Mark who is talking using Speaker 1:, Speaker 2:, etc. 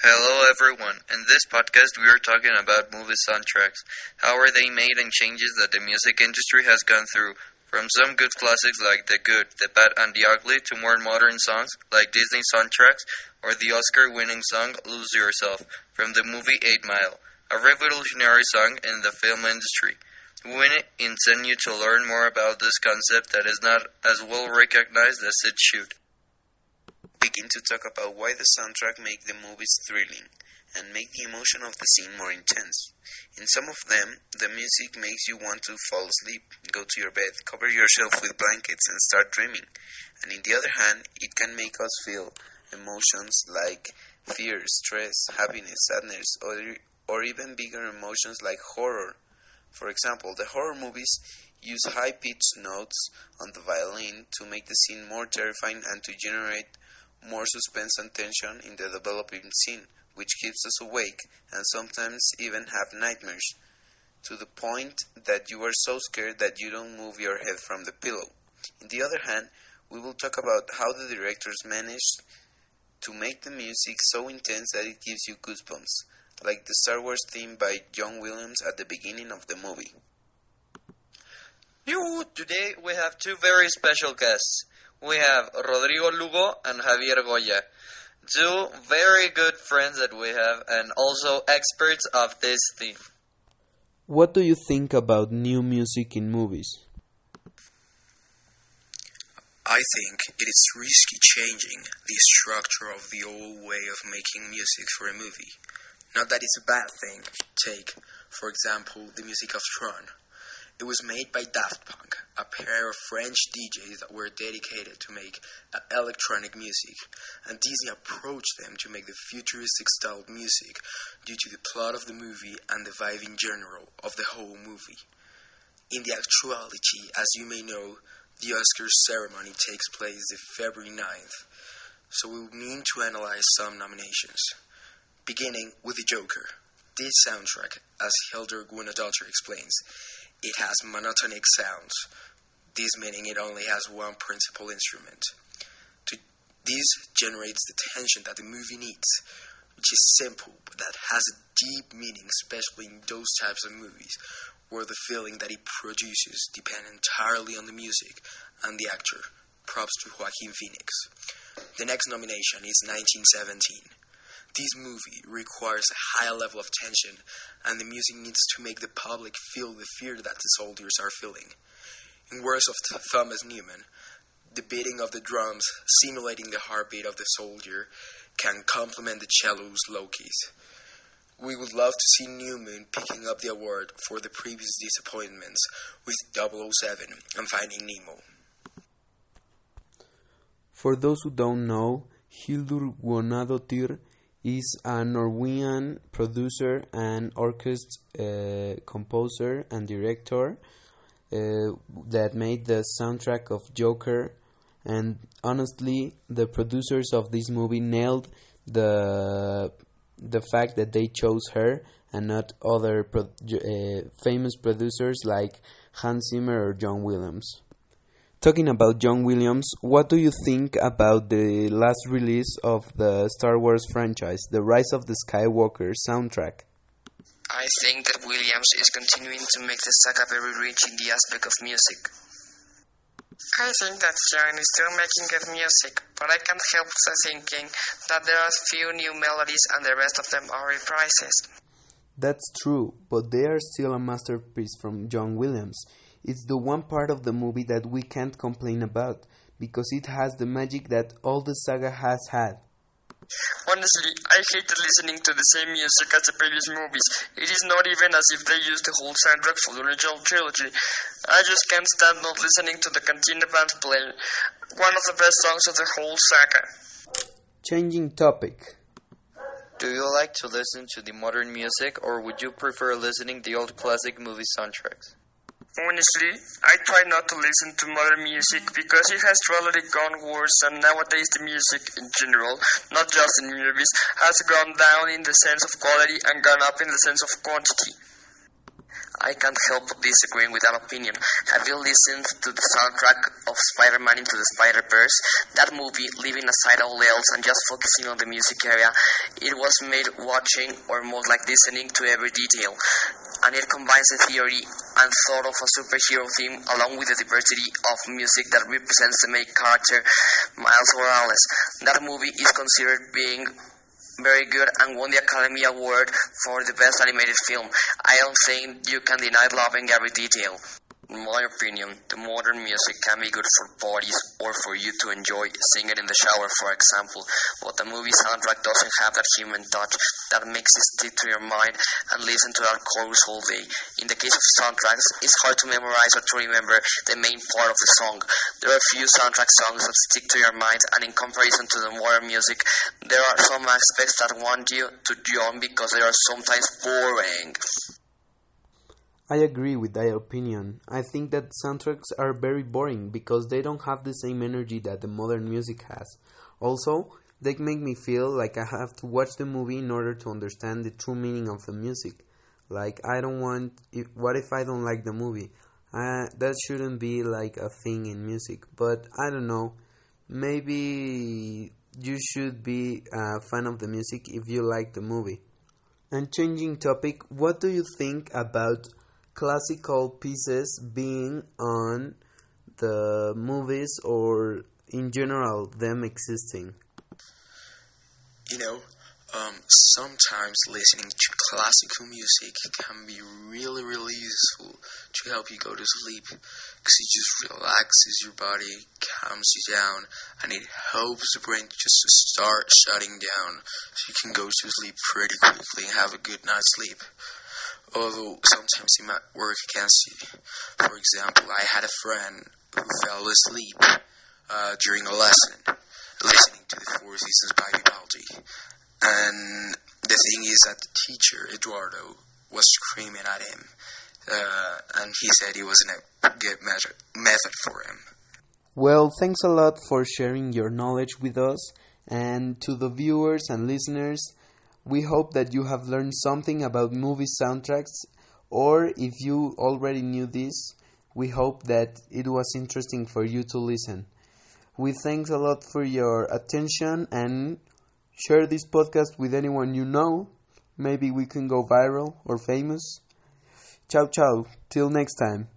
Speaker 1: Hello, everyone. In this podcast, we are talking about movie soundtracks. How are they made and changes that the music industry has gone through. From some good classics like The Good, The Bad, and The Ugly to more modern songs like Disney soundtracks or the Oscar winning song Lose Yourself from the movie 8 Mile, a revolutionary song in the film industry. We intend you to learn more about this concept that is not as well recognized as it should
Speaker 2: begin to talk about why the soundtrack make the movies thrilling and make the emotion of the scene more intense. In some of them, the music makes you want to fall asleep, go to your bed, cover yourself with blankets, and start dreaming. And in the other hand, it can make us feel emotions like fear, stress, happiness, sadness, or, or even bigger emotions like horror. For example, the horror movies use high pitched notes on the violin to make the scene more terrifying and to generate more suspense and tension in the developing scene, which keeps us awake and sometimes even have nightmares, to the point that you are so scared that you don't move your head from the pillow. On the other hand, we will talk about how the directors managed to make the music so intense that it gives you goosebumps, like the Star Wars theme by John Williams at the beginning of the movie.
Speaker 1: Today we have two very special guests we have Rodrigo Lugo and Javier Goya, two very good friends that we have and also experts of this theme.
Speaker 3: What do you think about new music in movies?
Speaker 4: I think it is risky changing the structure of the old way of making music for a movie. Not that it's a bad thing. Take, for example, the music of Tron. It was made by Daft Punk, a pair of French DJs that were dedicated to make uh, electronic music, and Disney approached them to make the futuristic style music due to the plot of the movie and the vibe in general of the whole movie. In the actuality, as you may know, the Oscars ceremony takes place February 9th, so we mean to analyze some nominations, beginning with the Joker. This soundtrack, as Hildur Guðnadóttir explains, it has monotonic sounds, this meaning it only has one principal instrument. To, this generates the tension that the movie needs, which is simple but that has a deep meaning, especially in those types of movies where the feeling that it produces depends entirely on the music and the actor. Props to Joaquin Phoenix. The next nomination is 1917. This movie requires a high level of tension, and the music needs to make the public feel the fear that the soldiers are feeling. In words of Thomas Newman, the beating of the drums, simulating the heartbeat of the soldier, can complement the cello's low keys. We would love to see Newman picking up the award for the previous disappointments with 007 and Finding Nemo.
Speaker 3: For those who don't know, Hildur Guðnadóttir is a Norwegian producer and orchestra uh, composer and director uh, that made the soundtrack of Joker. And honestly, the producers of this movie nailed the the fact that they chose her and not other pro uh, famous producers like Hans Zimmer or John Williams. Talking about John Williams, what do you think about the last release of the Star Wars franchise, The Rise of the Skywalker soundtrack?
Speaker 5: I think that Williams is continuing to make the saga very rich in the aspect of music.
Speaker 6: I think that John is still making good music, but I can't help thinking that there are few new melodies and the rest of them are reprises.
Speaker 3: That's true, but they are still a masterpiece from John Williams. It's the one part of the movie that we can't complain about because it has the magic that all the saga has had.
Speaker 6: Honestly, I hated listening to the same music as the previous movies. It is not even as if they used the whole soundtrack for the original trilogy. I just can't stand not listening to the Cantina band playing. One of the best songs of the whole saga.
Speaker 3: Changing topic.
Speaker 1: Do you like to listen to the modern music or would you prefer listening the old classic movie soundtracks?
Speaker 6: Honestly, I try not to listen to modern music because it has really gone worse and nowadays the music in general, not just in movies, has gone down in the sense of quality and gone up in the sense of quantity.
Speaker 5: I can't help but disagreeing with that opinion. Have you listened to the soundtrack of Spider-Man Into the Spider-Verse? That movie, leaving aside all else and just focusing on the music area, it was made watching or more like listening to every detail. And it combines the theory and thought of a superhero theme along with the diversity of music that represents the main character, Miles Morales. That movie is considered being very good and won the Academy Award for the Best Animated Film. I don't think you can deny loving every detail. In my opinion, the modern music can be good for parties or for you to enjoy singing in the shower, for example, but the movie soundtrack doesn't have that human touch that makes it stick to your mind and listen to that chorus all day. In the case of soundtracks, it's hard to memorize or to remember the main part of the song. There are few soundtrack songs that stick to your mind, and in comparison to the modern music, there are some aspects that want you to yawn because they are sometimes boring.
Speaker 3: I agree with that opinion. I think that soundtracks are very boring because they don't have the same energy that the modern music has. Also, they make me feel like I have to watch the movie in order to understand the true meaning of the music. Like I don't want if, what if I don't like the movie? Uh, that shouldn't be like a thing in music, but I don't know. Maybe you should be a fan of the music if you like the movie. And changing topic, what do you think about classical pieces being on the movies or in general them existing?
Speaker 4: You know, um, sometimes listening to classical music can be really, really useful to help you go to sleep because it just relaxes your body, calms you down, and it helps the brain just to start shutting down so you can go to sleep pretty quickly and have a good night's sleep although sometimes it might work against you. For example, I had a friend who fell asleep uh, during a lesson listening to the Four Seasons by Vivaldi. And the thing is that the teacher, Eduardo, was screaming at him. Uh, and he said it wasn't a good method for him.
Speaker 3: Well, thanks a lot for sharing your knowledge with us. And to the viewers and listeners, we hope that you have learned something about movie soundtracks, or if you already knew this, we hope that it was interesting for you to listen. We thanks a lot for your attention and share this podcast with anyone you know. Maybe we can go viral or famous. Ciao, ciao. Till next time.